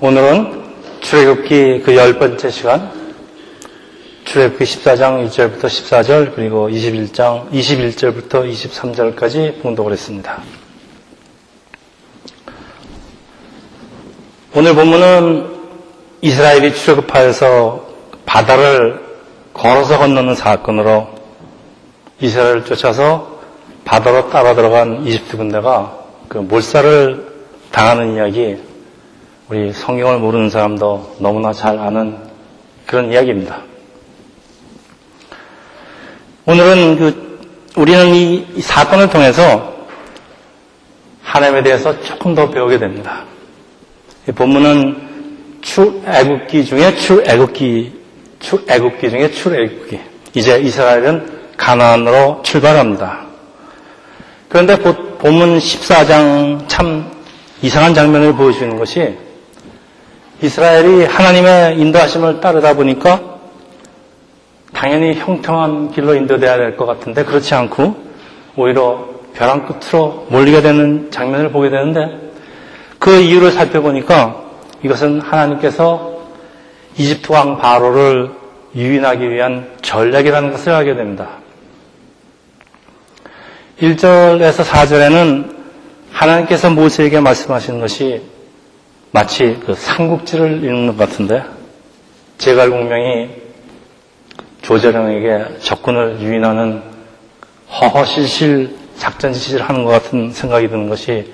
오늘은 출애굽기 그 열 번째 시간, 출애굽기 14장 1절부터 14절 그리고 21장 21절부터 23절까지 봉독을 했습니다. 오늘 본문은 이스라엘이 출애굽하여서 바다를 걸어서 건너는 사건으로 이스라엘을 쫓아서 바다로 따라 들어간 이집트 군대가 그 몰살을 당하는 이야기 우리 성경을 모르는 사람도 너무나 잘 아는 그런 이야기입니다. 오늘은 그 우리는 이, 이 사건을 통해서 하나님에 대해서 조금 더 배우게 됩니다. 이 본문은 출애굽기 중에 출애굽기 출애굽기 중에 출애굽기 이제 이스라엘은 가나안으로 출발합니다. 그런데 본문 14장 참 이상한 장면을 보여주는 것이 이스라엘이 하나님의 인도하심을 따르다 보니까 당연히 형통한 길로 인도돼야 될 것 같은데 그렇지 않고 오히려 벼랑 끝으로 몰리게 되는 장면을 보게 되는데 그 이유를 살펴보니까 이것은 하나님께서 이집트 왕 바로를 유인하기 위한 전략이라는 것을 알게 됩니다. 1절에서 4절에는 하나님께서 모세에게 말씀하시는 것이 마치 그 삼국지를 읽는 것 같은데 제갈공명이 조재령에게 적군을 유인하는 허허실실 작전 지시를 하는 것 같은 생각이 드는 것이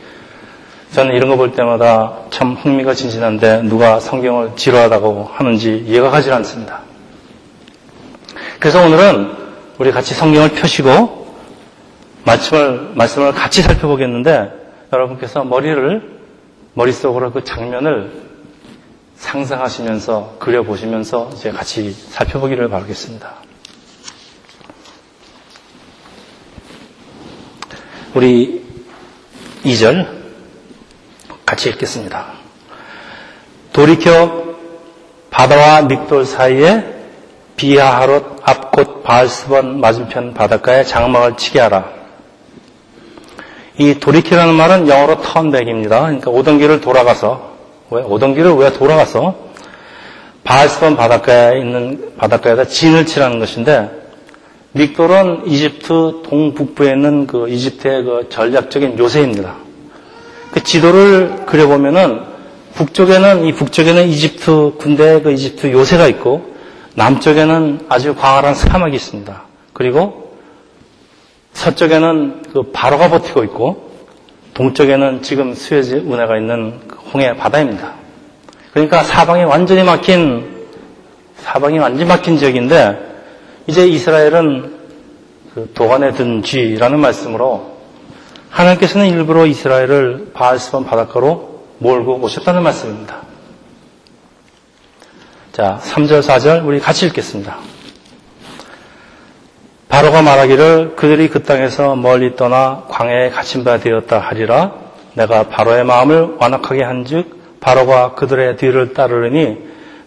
저는 이런 거 볼 때마다 참 흥미가 진진한데 누가 성경을 지루하다고 하는지 이해가 가지 않습니다. 그래서 오늘은 우리 같이 성경을 펴시고 말씀을, 말씀을 같이 살펴보겠는데 여러분께서 머리를 머릿속으로 그 장면을 상상하시면서 그려보시면서 이제 같이 살펴보기를 바라겠습니다. 우리 2절 같이 읽겠습니다. 돌이켜 바다와 믹돌 사이에 비하하롯 앞곳 바알스번 맞은편 바닷가에 장막을 치게 하라. 이 돌이키라는 말은 영어로 턴백입니다. 그러니까 오던 길을 돌아가서 왜 오던 길을 왜 돌아가서 바알스번 바닷가에 있는 바닷가에다 진을 치라는 것인데 믹돌은 이집트 동북부에 있는 그 이집트의 그 전략적인 요새입니다. 그 지도를 그려보면은 북쪽에는 이 북쪽에는 이집트 군대의 그 이집트 요새가 있고 남쪽에는 아주 광활한 사막이 있습니다. 그리고 서쪽에는 그 바로가 버티고 있고 동쪽에는 지금 수에즈 운해가 있는 그 홍해 바다입니다. 그러니까 사방이 완전히 막힌 사방이 완전히 막힌 지역인데 이제 이스라엘은 그 도관에 든 쥐라는 말씀으로 하나님께서는 일부러 이스라엘을 바알스본 바닷가로 몰고 오셨다는 말씀입니다. 자, 3절, 4절 우리 같이 읽겠습니다. 바로가 말하기를 그들이 그 땅에서 멀리 떠나 광야에 갇힌 바 되었다 하리라 내가 바로의 마음을 완악하게 한즉 바로가 그들의 뒤를 따르려니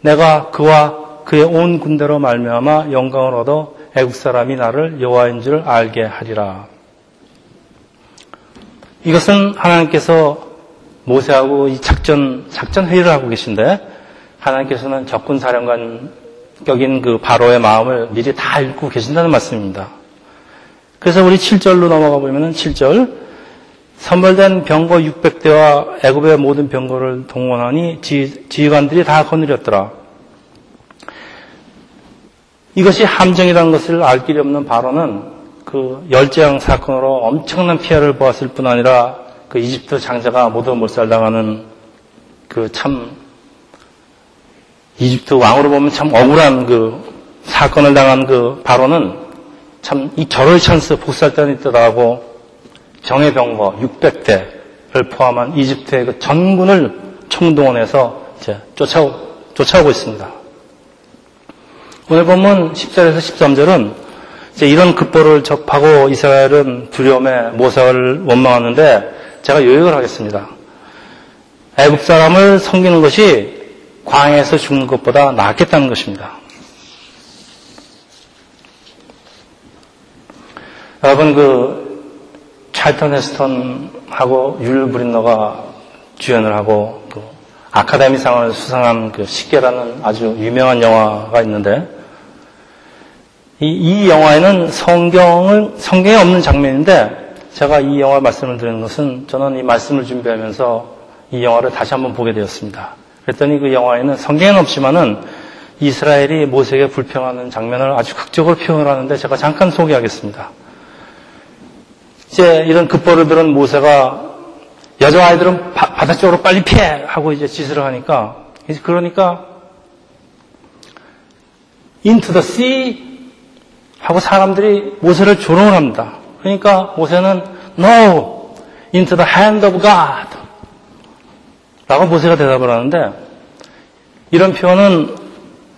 내가 그와 그의 온 군대로 말미암아 영광을 얻어 애국 사람이 나를 여호와인 줄 알게 하리라. 이것은 하나님께서 모세하고 이 작전 작전 회의를 하고 계신데 하나님께서는 적군 사령관 격인 그 바로의 마음을 미리 다 읽고 계신다는 말씀입니다. 그래서 우리 7절로 넘어가 보면은 7절 선발된 병거 600대와 애굽의 모든 병거를 동원하니 지, 지휘관들이 다 거느렸더라. 이것이 함정이라는 것을 알 길이 없는 바로는 그 열재앙 사건으로 엄청난 피해를 보았을 뿐 아니라 그 이집트 장자가 모두 몰살당하는 그 참 이집트 왕으로 보면 참 억울한 그 사건을 당한 그 바로는 참이 절호의 찬스 복살단이 뜨다하고 정예병거 600대를 포함한 이집트의 그 전군을 총동원해서 이제 쫓아오, 쫓아오고 있습니다. 오늘 보면 10절에서 13절은 이제 이런 급보를 접하고 이스라엘은 두려움에 모색을 원망하는데 제가 요약을 하겠습니다. 애국 사람을 섬기는 것이 광야에서 죽는 것보다 낫겠다는 것입니다. 여러분 그 찰턴 헤스턴하고 율 브린너가 주연을 하고 그 아카데미상을 수상한 그 식계라는 아주 유명한 영화가 있는데 이, 이 영화에는 성경을 성경에 없는 장면인데 제가 이 영화 말씀을 드리는 것은 저는 이 말씀을 준비하면서 이 영화를 다시 한번 보게 되었습니다. 그랬더니 그 영화에는 성경에는 없지만은 이스라엘이 모세에게 불평하는 장면을 아주 극적으로 표현을 하는데 제가 잠깐 소개하겠습니다. 이제 이런 급보를 들은 모세가 여자 아이들은 바, 바다 쪽으로 빨리 피해! 하고 이제 짓을 하니까, 그러니까, into the sea! 하고 사람들이 모세를 조롱을 합니다. 그러니까 모세는 no! into the hand of God! 라고 모세가 대답을 하는데, 이런 표현은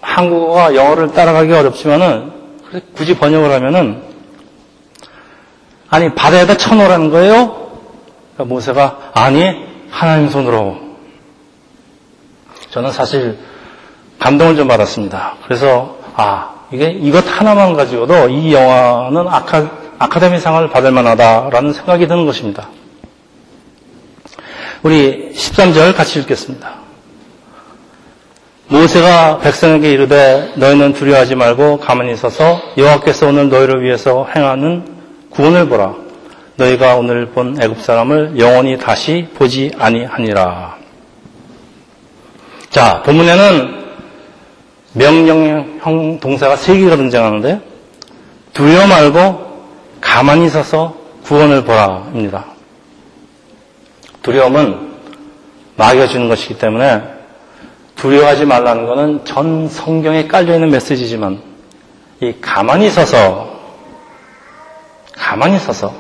한국어가 영어를 따라가기 어렵지만은, 굳이 번역을 하면은, 아니, 바다에다 쳐놓으라는 거예요? 그러니까 모세가 아니 하나님 손으로 저는 사실 감동을 좀 받았습니다. 그래서 아 이게 이것 하나만 가지고도 이 영화는 아카, 아카데미상을 받을 만하다라는 생각이 드는 것입니다. 우리 13절 같이 읽겠습니다. 모세가 백성에게 이르되 너희는 두려워하지 말고 가만히 있어서 여호와께서 오늘 너희를 위해서 행하는 구원을 보라. 너희가 오늘 본 애굽 사람을 영원히 다시 보지 아니하니라. 자, 본문에는 명령형 동사가 세 개가 등장하는데 두려워 말고 가만히 있어서 구원을 보라입니다. 두려움은 마귀가 주는 것이기 때문에 두려워하지 말라는 것은 전 성경에 깔려 있는 메시지지만 이 가만히 있어서 가만히 있어서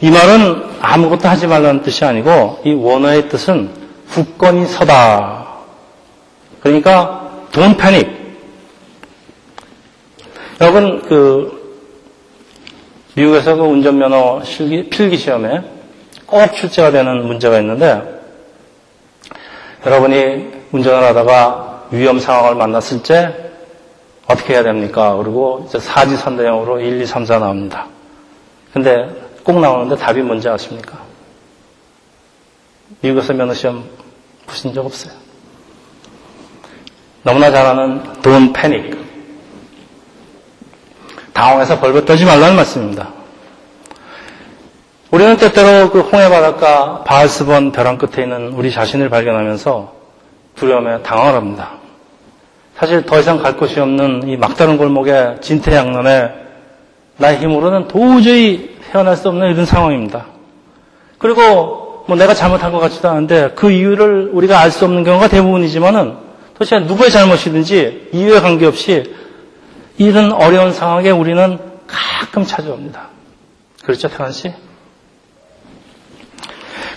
이 말은 아무것도 하지 말라는 뜻이 아니고 이 원어의 뜻은 굳건히 서다. 그러니까 don't panic. 여러분 그 미국에서 그 운전면허 실기, 필기 시험에 꼭 출제가 되는 문제가 있는데 여러분이 운전을 하다가 위험 상황을 만났을 때 어떻게 해야 됩니까? 그리고 이제 사지선대형으로 1, 2, 3, 4 나옵니다. 근데 꼭 나오는데 답이 뭔지 아십니까? 미국에서 면허시험 보신 적 없어요. 너무나 잘 아는 돈 패닉. 당황해서 벌벌 떨지 말라는 말씀입니다. 우리는 때때로 그 홍해 바닷가 바알스번 벼랑 끝에 있는 우리 자신을 발견하면서 두려움에 당황을 합니다. 사실 더 이상 갈 곳이 없는 이 막다른 골목에 진퇴양난에 나의 힘으로는 도저히 헤어날 수 없는 이런 상황입니다. 그리고 뭐 내가 잘못한 것 같지도 않은데 그 이유를 우리가 알 수 없는 경우가 대부분이지만은 도대체 누구의 잘못이든지 이유에 관계없이 이런 어려운 상황에 우리는 가끔 찾아옵니다. 그렇죠, 태환 씨?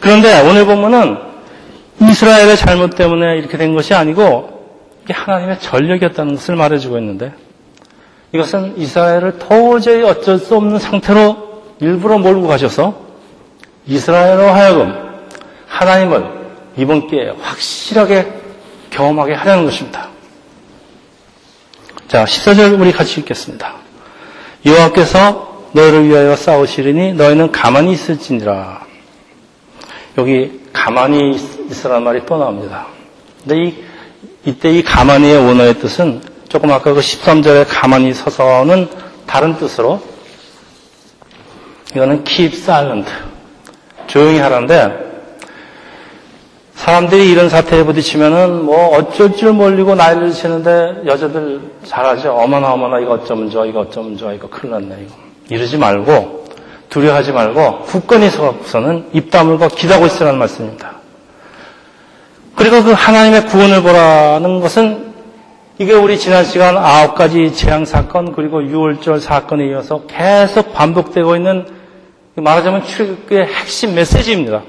그런데 오늘 보면은 이스라엘의 잘못 때문에 이렇게 된 것이 아니고 이게 하나님의 전력이었다는 것을 말해주고 있는데 이것은 이스라엘을 도저히 어쩔 수 없는 상태로 일부러 몰고 가셔서 이스라엘로 하여금 하나님을 이번 기회에 확실하게 경험하게 하려는 것입니다. 자, 14절 우리 같이 읽겠습니다. 여호와께서 너희를 위하여 싸우시리니 너희는 가만히 있을지니라. 여기 가만히 있으라는 말이 또 나옵니다. 근데 이, 이때 이 가만히의 원어의 뜻은 조금 아까 그 13절에 가만히 서서는 다른 뜻으로 이거는 keep silent. 조용히 하라는데 사람들이 이런 사태에 부딪히면은 뭐 어쩔 줄 몰리고 난리를 치는데 여자들 잘하죠. 어머나 어머나 이거 어쩌면 좋아 이거 어쩌면 좋아 이거 큰일 났네 이거. 이러지 말고 두려워하지 말고 굳건히 서서는 입 다물고 기다고 있으라는 말씀입니다. 그리고 그 하나님의 구원을 보라는 것은 이게 우리 지난 시간 아홉 가지 재앙 사건 그리고 6월절 사건에 이어서 계속 반복되고 있는 말하자면 출애굽의 핵심 메시지입니다.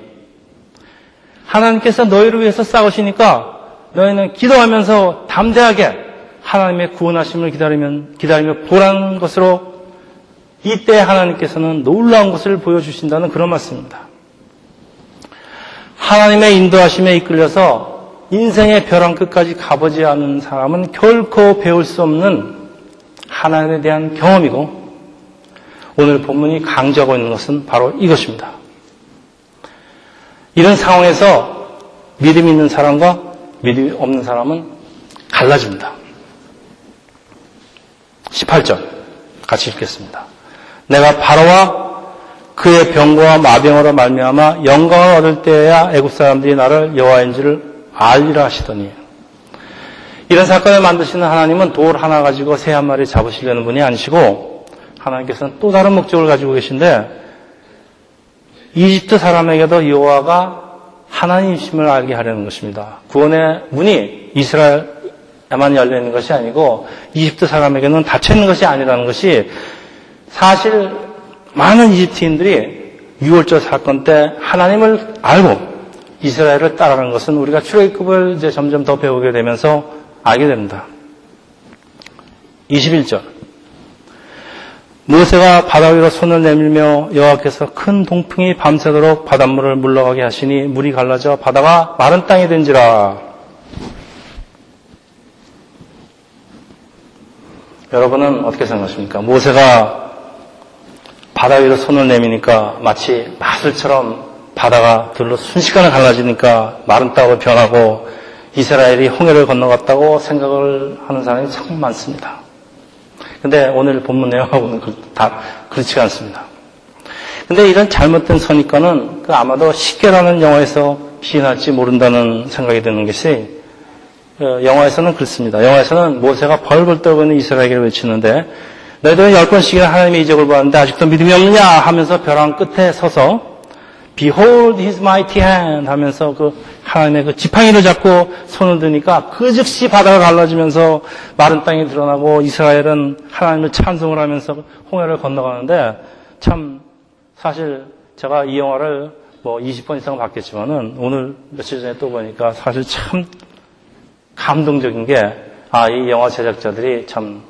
하나님께서 너희를 위해서 싸우시니까 너희는 기도하면서 담대하게 하나님의 구원하심을 기다리면 기다리며 보라는 것으로 이때 하나님께서는 놀라운 것을 보여주신다는 그런 말씀입니다. 하나님의 인도하심에 이끌려서 인생의 벼랑 끝까지 가보지 않은 사람은 결코 배울 수 없는 하나님에 대한 경험이고 오늘 본문이 강조하고 있는 것은 바로 이것입니다. 이런 상황에서 믿음 있는 사람과 믿음이 없는 사람은 갈라집니다. 18절 같이 읽겠습니다. 내가 바로와 그의 병거와 마병으로 말미암아 영광을 얻을 때에야 애굽 사람들이 나를 여호와인 지를 알리라 하시더니 이런 사건을 만드시는 하나님은 돌 하나 가지고 새 한 마리 잡으시려는 분이 아니시고 하나님께서는 또 다른 목적을 가지고 계신데 이집트 사람에게도 여호와가 하나님심을 알게 하려는 것입니다. 구원의 문이 이스라엘에만 열려 있는 것이 아니고 이집트 사람에게는 닫혀 있는 것이 아니라는 것이 사실 많은 이집트인들이 6월절 사건 때 하나님을 알고 이스라엘을 따라가는 것은 우리가 출애굽을 이제 점점 더 배우게 되면서 알게 됩니다. 21절. 모세가 바다 위로 손을 내밀며 여호와께서 큰 동풍이 밤새도록 바닷물을 물러가게 하시니 물이 갈라져 바다가 마른 땅이 된지라. 여러분은 어떻게 생각하십니까? 모세가 바다 위로 손을 내미니까 마치 마술처럼 바다가 둘로 순식간에 갈라지니까 마른 땅으로 변하고 이스라엘이 홍해를 건너갔다고 생각을 하는 사람이 참 많습니다. 근데 오늘 본문 내용하고는 그, 다 그렇지가 않습니다. 근데 이런 잘못된 선입관은 그 아마도 쉽게라는 영화에서 비인할지 모른다는 생각이 드는 것이 어, 영화에서는 그렇습니다. 영화에서는 모세가 벌벌 떨고 있는 이스라엘을 외치는데 너희들은 열 번씩이나 하나님의 이적을 보았는데 아직도 믿음이 없느냐 하면서 벼랑 끝에 서서 Behold his mighty hand 하면서 그 하나님의 그 지팡이를 잡고 손을 드니까 그 즉시 바다가 갈라지면서 마른 땅이 드러나고 이스라엘은 하나님을 찬송을 하면서 홍해를 건너가는데 참 사실 제가 이 영화를 뭐 20번 이상 봤겠지만은 오늘 며칠 전에 또 보니까 사실 참 감동적인 게 아, 이 영화 제작자들이 참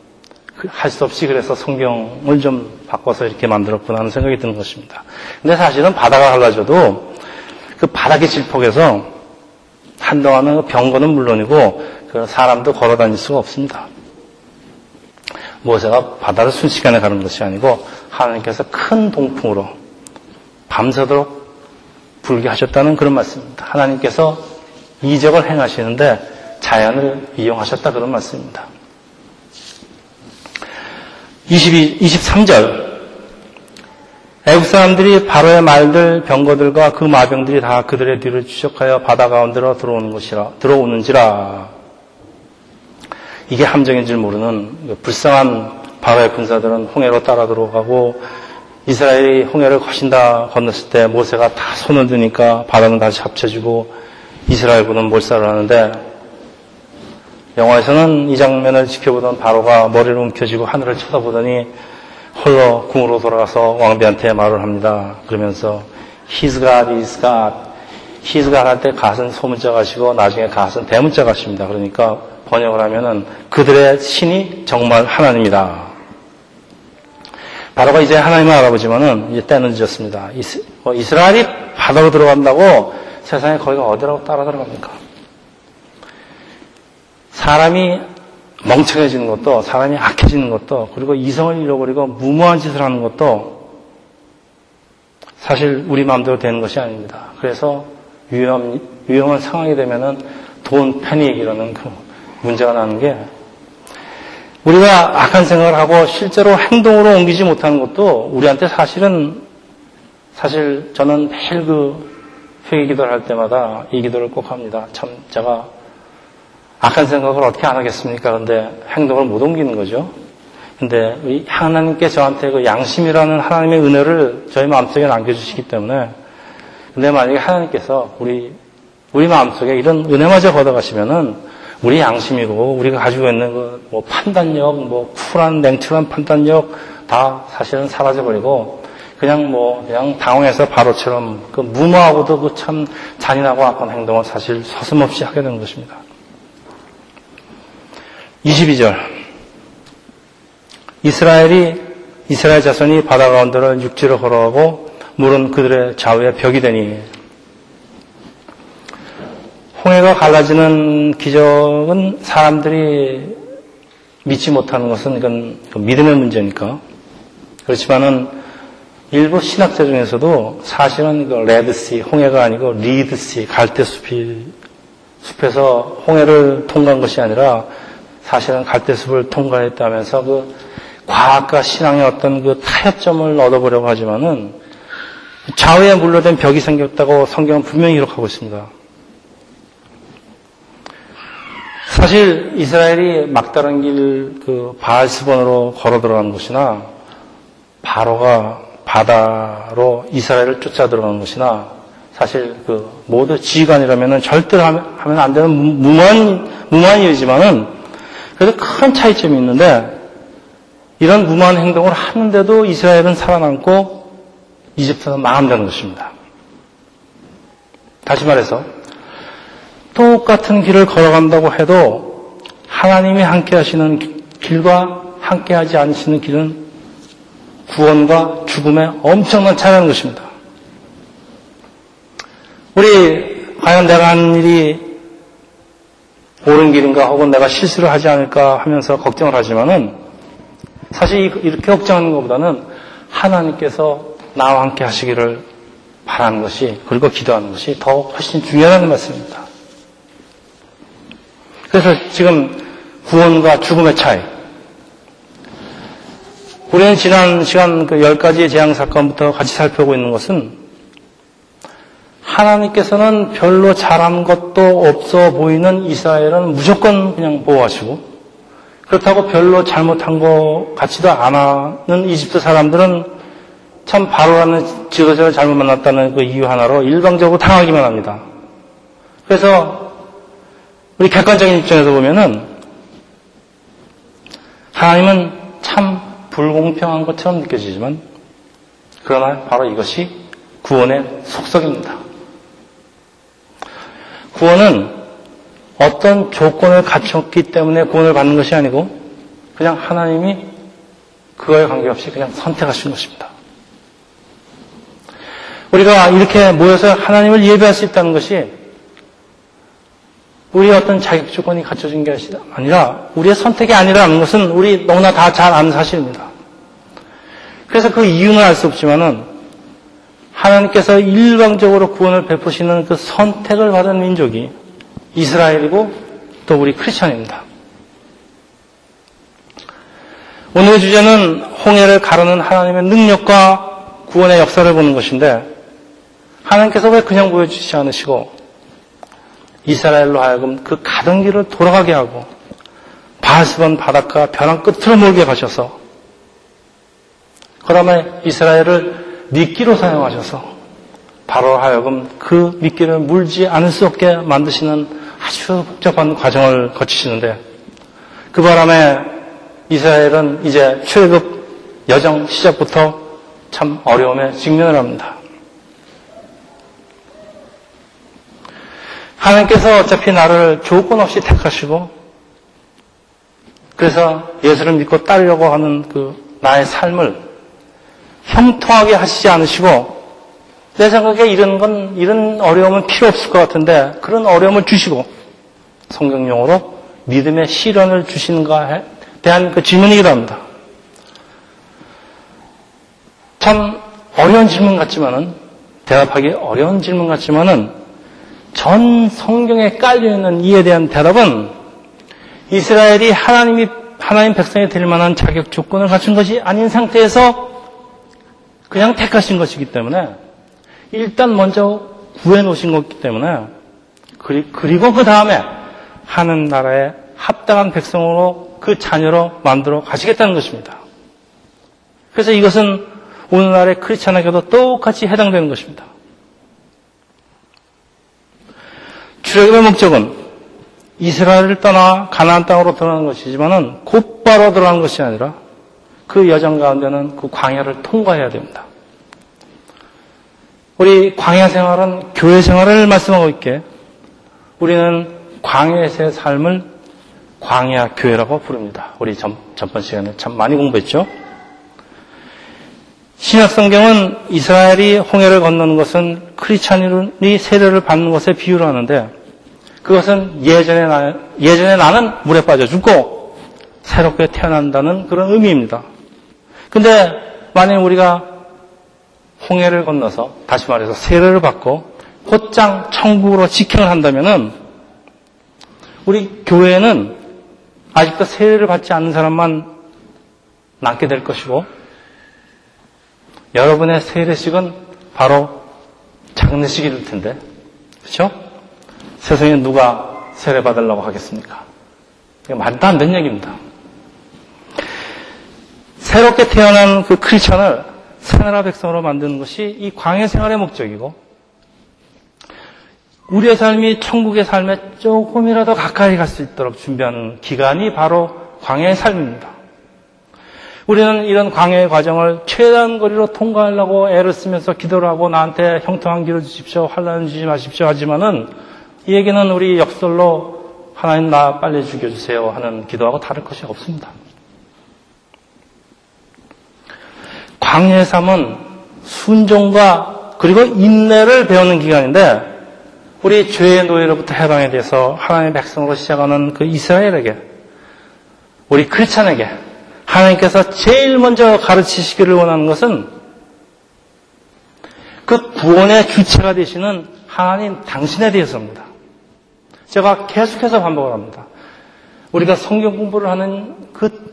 할 수 없이 그래서 성경을 좀 바꿔서 이렇게 만들었구나 하는 생각이 드는 것입니다. 근데 사실은 바다가 갈라져도 그 바닥의 질폭에서 한동안은 그 병거는 물론이고 그 사람도 걸어 다닐 수가 없습니다. 모세가 바다를 순식간에 가는 것이 아니고 하나님께서 큰 동풍으로 밤새도록 불게 하셨다는 그런 말씀입니다. 하나님께서 이적을 행하시는데 자연을 이용하셨다 그런 말씀입니다. 22, 23절. 애국 사람들이 바로의 말들, 병거들과 그 마병들이 다 그들의 뒤를 추적하여 바다 가운데로 들어오는 것이라, 들어오는지라. 이게 함정인 줄 모르는 불쌍한 바로의 군사들은 홍해로 따라 들어가고 이스라엘이 홍해를 거신다 건넜을 때 모세가 다 손을 드니까 바다는 다시 합쳐지고 이스라엘군은 몰살을 하는데 영화에서는 이 장면을 지켜보던 바로가 머리를 움켜쥐고 하늘을 쳐다보더니 홀로 궁으로 돌아가서 왕비한테 말을 합니다. 그러면서 His God is God. His God 할 때 갓은 소문자 가시고 나중에 갓은 대문자 가십니다. 그러니까 번역을 하면은 그들의 신이 정말 하나님이다. 바로가 이제 하나님을 알아보지만은 이제 때는 늦었습니다. 뭐 이스라엘이 바다로 들어간다고 세상에 거기가 어디라고 따라 들어갑니까? 사람이 멍청해지는 것도 사람이 악해지는 것도 그리고 이성을 잃어버리고 무모한 짓을 하는 것도 사실 우리 마음대로 되는 것이 아닙니다. 그래서 위험, 위험한 상황이 되면은 돈 패닉 이라는 그 문제가 나는 게 우리가 악한 생각을 하고 실제로 행동으로 옮기지 못하는 것도 우리한테 사실은 사실 저는 매일 그 회개 기도를 할 때마다 이 기도를 꼭 합니다. 참 제가 악한 생각을 어떻게 안 하겠습니까? 그런데 행동을 못 옮기는 거죠. 근데 하나님께 저한테 그 양심이라는 하나님의 은혜를 저희 마음속에 남겨주시기 때문에 근데 만약에 하나님께서 우리 우리 마음속에 이런 은혜마저 걷어가시면은 우리 양심이고 우리가 가지고 있는 그 뭐 판단력, 뭐 쿨한 냉철한 판단력 다 사실은 사라져버리고 그냥 뭐 그냥 당황해서 바로처럼 그 무모하고도 그 참 잔인하고 악한 행동을 사실 서슴없이 하게 되는 것입니다. 22절. 이스라엘이, 이스라엘 자손이 바다 가운데를 육지로 걸어가고 물은 그들의 좌우에 벽이 되니 홍해가 갈라지는 기적은 사람들이 믿지 못하는 것은 이건 그 믿음의 문제니까. 그렇지만은 일부 신학자 중에서도 사실은 그 레드시, 홍해가 아니고 리드시, 갈대숲이 숲에서 홍해를 통과한 것이 아니라 사실은 갈대숲을 통과했다면서 그 과학과 신앙의 어떤 그 타협점을 얻어보려고 하지만은 좌우에 물러된 벽이 생겼다고 성경은 분명히 기록하고 있습니다. 사실 이스라엘이 막다른 길 그 바알스본으로 걸어 들어간 것이나 바로가 바다로 이스라엘을 쫓아 들어간 것이나 사실 그 모두 지휘관이라면 절대로 하면 안 되는 무모한 일이지만은 그래도 큰 차이점이 있는데 이런 무모한 행동을 하는데도 이스라엘은 살아남고 이집트는 망한다는 것입니다. 다시 말해서 똑같은 길을 걸어간다고 해도 하나님이 함께 하시는 길과 함께 하지 않으시는 길은 구원과 죽음에 엄청난 차이라는 것입니다. 우리 과연 내가 한 일이 옳은 길인가 혹은 내가 실수를 하지 않을까 하면서 걱정을 하지만은 사실 이렇게 걱정하는 것보다는 하나님께서 나와 함께 하시기를 바라는 것이 그리고 기도하는 것이 더 훨씬 중요하다는 말씀입니다. 그래서 지금 구원과 죽음의 차이. 우리는 지난 시간 그 10가지의 재앙 사건부터 같이 살펴보고 있는 것은 하나님께서는 별로 잘한 것도 없어 보이는 이스라엘은 무조건 그냥 보호하시고 그렇다고 별로 잘못한 것 같지도 않아는 이집트 사람들은 참 바로라는 지도자를 잘못 만났다는 그 이유 하나로 일방적으로 당하기만 합니다. 그래서 우리 객관적인 입장에서 보면은 하나님은 참 불공평한 것처럼 느껴지지만 그러나 바로 이것이 구원의 속성입니다. 구원은 어떤 조건을 갖췄기 때문에 구원을 받는 것이 아니고 그냥 하나님이 그거에 관계없이 그냥 선택하신 것입니다. 우리가 이렇게 모여서 하나님을 예배할 수 있다는 것이 우리의 어떤 자격 조건이 갖춰진 게 아니라 우리의 선택이 아니라는 것은 우리 너무나 다 잘 아는 사실입니다. 그래서 그 이유는 알 수 없지만은 하나님께서 일방적으로 구원을 베푸시는 그 선택을 받은 민족이 이스라엘이고 또 우리 크리스천입니다. 오늘의 주제는 홍해를 가르는 하나님의 능력과 구원의 역사를 보는 것인데 하나님께서 왜 그냥 보여주시지 않으시고 이스라엘로 하여금 그 가던 길을 돌아가게 하고 바스번 바닷가 벼랑 끝으로 몰게 가셔서 그 다음에 이스라엘을 미끼로 사용하셔서 바로 하여금 그 미끼를 물지 않을 수 없게 만드시는 아주 복잡한 과정을 거치시는데 그 바람에 이스라엘은 이제 출애굽 여정 시작부터 참 어려움에 직면을 합니다. 하나님께서 어차피 나를 조건 없이 택하시고 그래서 예수를 믿고 따르려고 하는 그 나의 삶을 형통하게 하시지 않으시고 내 생각에 이런 건, 이런 어려움은 필요 없을 것 같은데 그런 어려움을 주시고 성경용어로 믿음의 시련을 주시는가에 대한 그 질문이기도 합니다. 참 어려운 질문 같지만은 대답하기 어려운 질문 같지만은 전 성경에 깔려 있는 이에 대한 대답은 이스라엘이 하나님이 하나님 백성이 될 만한 자격 조건을 갖춘 것이 아닌 상태에서 그냥 택하신 것이기 때문에 일단 먼저 구해 놓으신 것이기 때문에 그리고 그 다음에 하는 나라에 합당한 백성으로 그 자녀로 만들어 가시겠다는 것입니다. 그래서 이것은 오늘날의 크리스찬에게도 똑같이 해당되는 것입니다. 출애굽의 목적은 이스라엘을 떠나 가나안 땅으로 들어가는 것이지만은 곧바로 들어가는 것이 아니라 그 여정 가운데는 그 광야를 통과해야 됩니다. 우리 광야 생활은 교회 생활을 말씀하고 있게 우리는 광야에서의 삶을 광야 교회라고 부릅니다. 우리 전, 전번 시간에 참 많이 공부했죠? 신약 성경은 이스라엘이 홍해를 건너는 것은 크리스찬이 세례를 받는 것에 비유를 하는데 그것은 예전에, 나, 예전에 나는 물에 빠져 죽고 새롭게 태어난다는 그런 의미입니다. 근데 만약 우리가 홍해를 건너서 다시 말해서 세례를 받고 곧장 천국으로 직행을 한다면은 우리 교회는 아직도 세례를 받지 않는 사람만 남게 될 것이고 여러분의 세례식은 바로 장례식일 텐데 그렇죠? 세상에 누가 세례 받으려고 하겠습니까? 이게 말도 안 되는 얘기입니다. 새롭게 태어난 그 크리스천을 새나라 백성으로 만드는 것이 이 광해 생활의 목적이고 우리의 삶이 천국의 삶에 조금이라도 가까이 갈 수 있도록 준비하는 기간이 바로 광야의 삶입니다. 우리는 이런 광야의 과정을 최대한 거리로 통과하려고 애를 쓰면서 기도를 하고 나한테 형통한 길을 주십시오, 환란을 주지 마십시오 하지만은 이 얘기는 우리 역설로 하나님 나 빨리 죽여주세요 하는 기도하고 다를 것이 없습니다. 광야의 삶은 순종과 그리고 인내를 배우는 기간인데 우리 죄의 노예로부터 해방에 대해서 하나님의 백성으로 시작하는 그 이스라엘에게 우리 크리스찬에게 하나님께서 제일 먼저 가르치시기를 원하는 것은 그 구원의 주체가 되시는 하나님 당신에 대해서입니다. 제가 계속해서 반복을 합니다. 우리가 성경 공부를 하는 그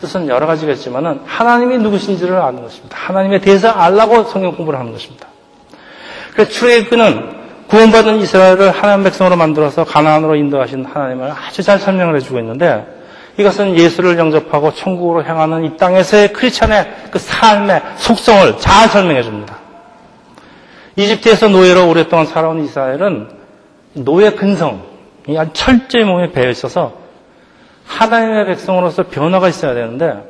뜻은 여러 가지겠지만은 하나님이 누구신지를 아는 것입니다. 하나님에 대해서 알라고 성경 공부를 하는 것입니다. 그래서 출애굽은 구원받은 이스라엘을 하나님 백성으로 만들어서 가나안으로 인도하신 하나님을 아주 잘 설명을 해주고 있는데 이것은 예수를 영접하고 천국으로 향하는 이 땅에서의 크리스찬의 그 삶의 속성을 잘 설명해 줍니다. 이집트에서 노예로 오랫동안 살아온 이스라엘은 노예 근성이 철저히 몸에 배어 있어서 하나님의 백성으로서 변화가 있어야 되는데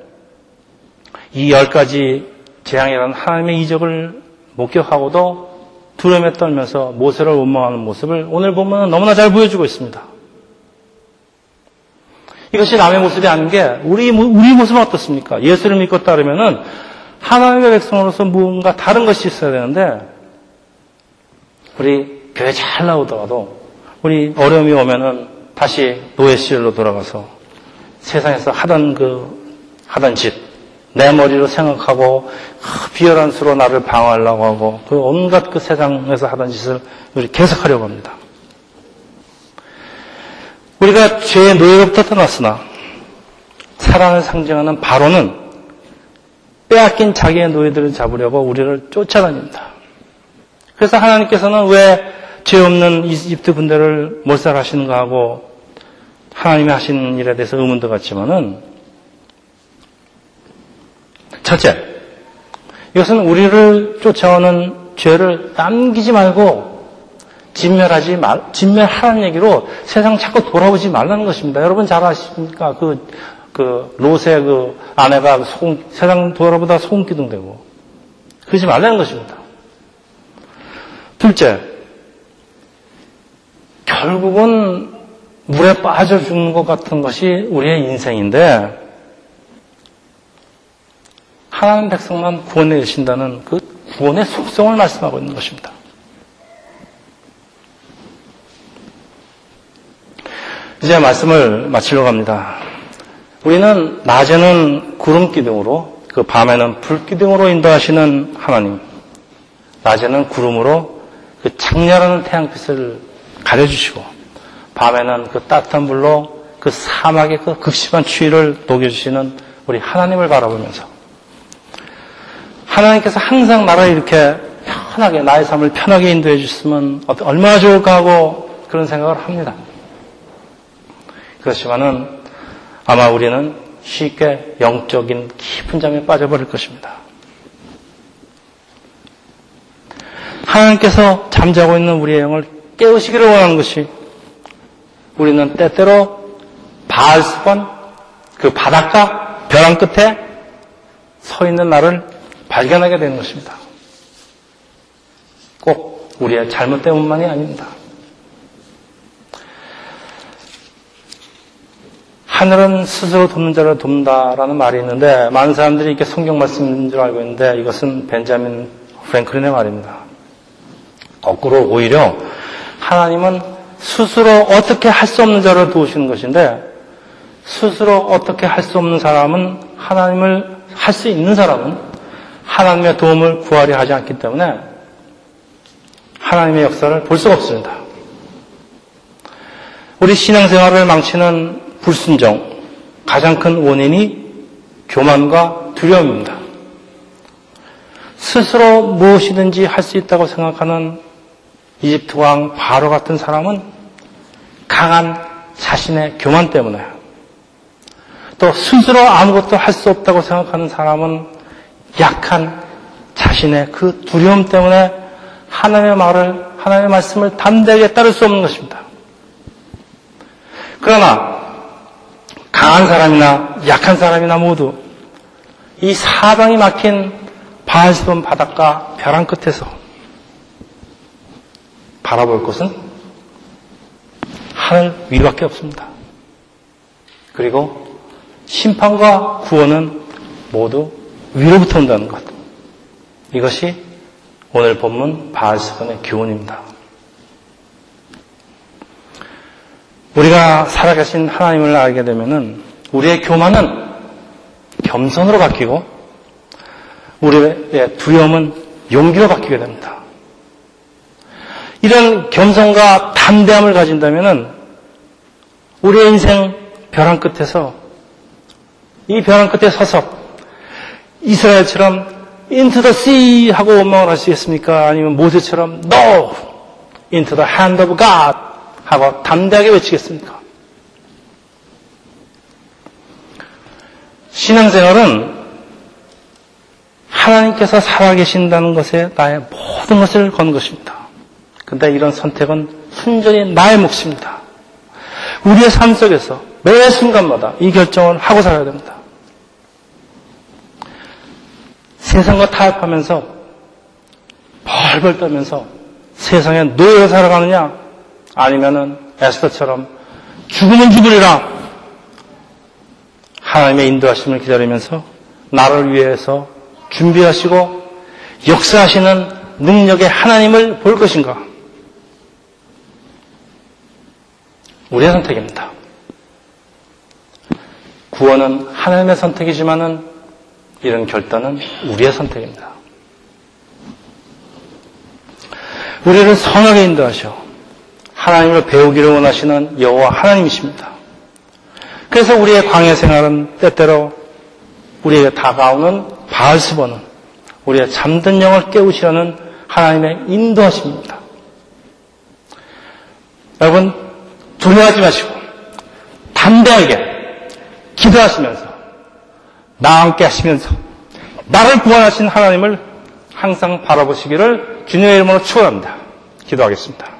이 열 가지 재앙이라는 하나님의 이적을 목격하고도 두려움에 떨면서 모세를 원망하는 모습을 오늘 보면 너무나 잘 보여주고 있습니다. 이것이 남의 모습이 아닌 게 우리 우리 모습은 어떻습니까? 예수를 믿고 따르면은 하나님의 백성으로서 무언가 다른 것이 있어야 되는데 우리 교회 잘 나오더라도 우리 어려움이 오면은 다시 노예 시절로 돌아가서 세상에서 하던 그 하던 짓 내 머리로 생각하고 비열한 수로 나를 방어하려고 하고 그 온갖 그 세상에서 하던 짓을 우리 계속하려고 합니다. 우리가 죄의 노예로부터 떠났으나 사랑을 상징하는 바로는 빼앗긴 자기의 노예들을 잡으려고 우리를 쫓아다닙니다. 그래서 하나님께서는 왜 죄 없는 이집트 군대를 몰살하시는가 하고 하나님이 하시는 일에 대해서 의문도 갖지만은 첫째, 이것은 우리를 쫓아오는 죄를 남기지 말고 진멸하지 말, 진멸하라는 얘기로 세상 자꾸 돌아오지 말라는 것입니다. 여러분 잘 아십니까? 그, 그, 롯의 그 아내가 소금, 세상 돌아보다 소금 기둥 되고. 그러지 말라는 것입니다. 둘째, 결국은 물에 빠져 죽는 것 같은 것이 우리의 인생인데, 하나님 백성만 구원해 주신다는 그 구원의 속성을 말씀하고 있는 것입니다. 이제 말씀을 마치려고 합니다. 우리는 낮에는 구름 기둥으로, 그 밤에는 불 기둥으로 인도하시는 하나님, 낮에는 구름으로 그 창렬하는 태양빛을 가려주시고, 밤에는 그 따뜻한 불로 그 사막의 그 극심한 추위를 녹여주시는 우리 하나님을 바라보면서 하나님께서 항상 나를 이렇게 편하게, 나의 삶을 편하게 인도해 주셨으면 얼마나 좋을까 하고 그런 생각을 합니다. 그렇지만은 아마 우리는 쉽게 영적인 깊은 잠에 빠져버릴 것입니다. 하나님께서 잠자고 있는 우리의 영을 깨우시기를 원하는 것이 우리는 때때로 바알스번 그 바닷가 벼랑 끝에 서 있는 나를 발견하게 되는 것입니다. 꼭 우리의 잘못 때문만이 아닙니다. 하늘은 스스로 돕는 자를 돕는다라는 말이 있는데 많은 사람들이 이렇게 성경 말씀인 줄 알고 있는데 이것은 벤자민 프랭클린의 말입니다. 거꾸로 오히려 하나님은 스스로 어떻게 할 수 없는 자를 도우시는 것인데 스스로 어떻게 할 수 없는 사람은 하나님을 할 수 있는 사람은 하나님의 도움을 구하려 하지 않기 때문에 하나님의 역사를 볼 수가 없습니다. 우리 신앙생활을 망치는 불순종, 가장 큰 원인이 교만과 두려움입니다. 스스로 무엇이든지 할 수 있다고 생각하는 이집트 왕 바로 같은 사람은 강한 자신의 교만 때문에 또 스스로 아무것도 할 수 없다고 생각하는 사람은 약한 자신의 그 두려움 때문에 하나님의 말을, 하나님의 말씀을 담대하게 따를 수 없는 것입니다. 그러나 강한 사람이나 약한 사람이나 모두 이 사방이 막힌 바알스돈 바닷가 벼랑 끝에서 바라볼 것은 하늘 위밖에 없습니다. 그리고 심판과 구원은 모두 위로부터 온다는 것. 이것이 오늘 본문 바알스돈의 교훈입니다. 우리가 살아계신 하나님을 알게 되면은 우리의 교만은 겸손으로 바뀌고 우리의 두려움은 용기로 바뀌게 됩니다. 이런 겸손과 담대함을 가진다면은 우리의 인생 벼랑 끝에서 이 벼랑 끝에 서서 이스라엘처럼 into the sea 하고 원망을 하시겠습니까? 아니면 모세처럼 no into the hand of God 하고 담대하게 외치겠습니까? 신앙생활은 하나님께서 살아계신다는 것에 나의 모든 것을 건 것입니다. 근데 이런 선택은 순전히 나의 몫입니다. 우리의 삶 속에서 매 순간마다 이 결정을 하고 살아야 됩니다. 세상과 타협하면서 벌벌 떠면서 세상에 노예로 살아가느냐 아니면은 에스더처럼 죽으면 죽으리라 하나님의 인도하심을 기다리면서 나를 위해서 준비하시고 역사하시는 능력의 하나님을 볼 것인가? 우리의 선택입니다. 구원은 하나님의 선택이지만은 이런 결단은 우리의 선택입니다. 우리를 선하게 인도하셔 하나님을 배우기를 원하시는 여호와 하나님이십니다. 그래서 우리의 광야 생활은 때때로 우리에게 다가오는 바알스버는 우리의 잠든 영을 깨우시려는 하나님의 인도하심입니다. 여러분 두려워하지 마시고 담대하게 기도하시면서 나와 함께 하시면서 나를 구원하신 하나님을 항상 바라보시기를 주님의 이름으로 축원합니다. 기도하겠습니다.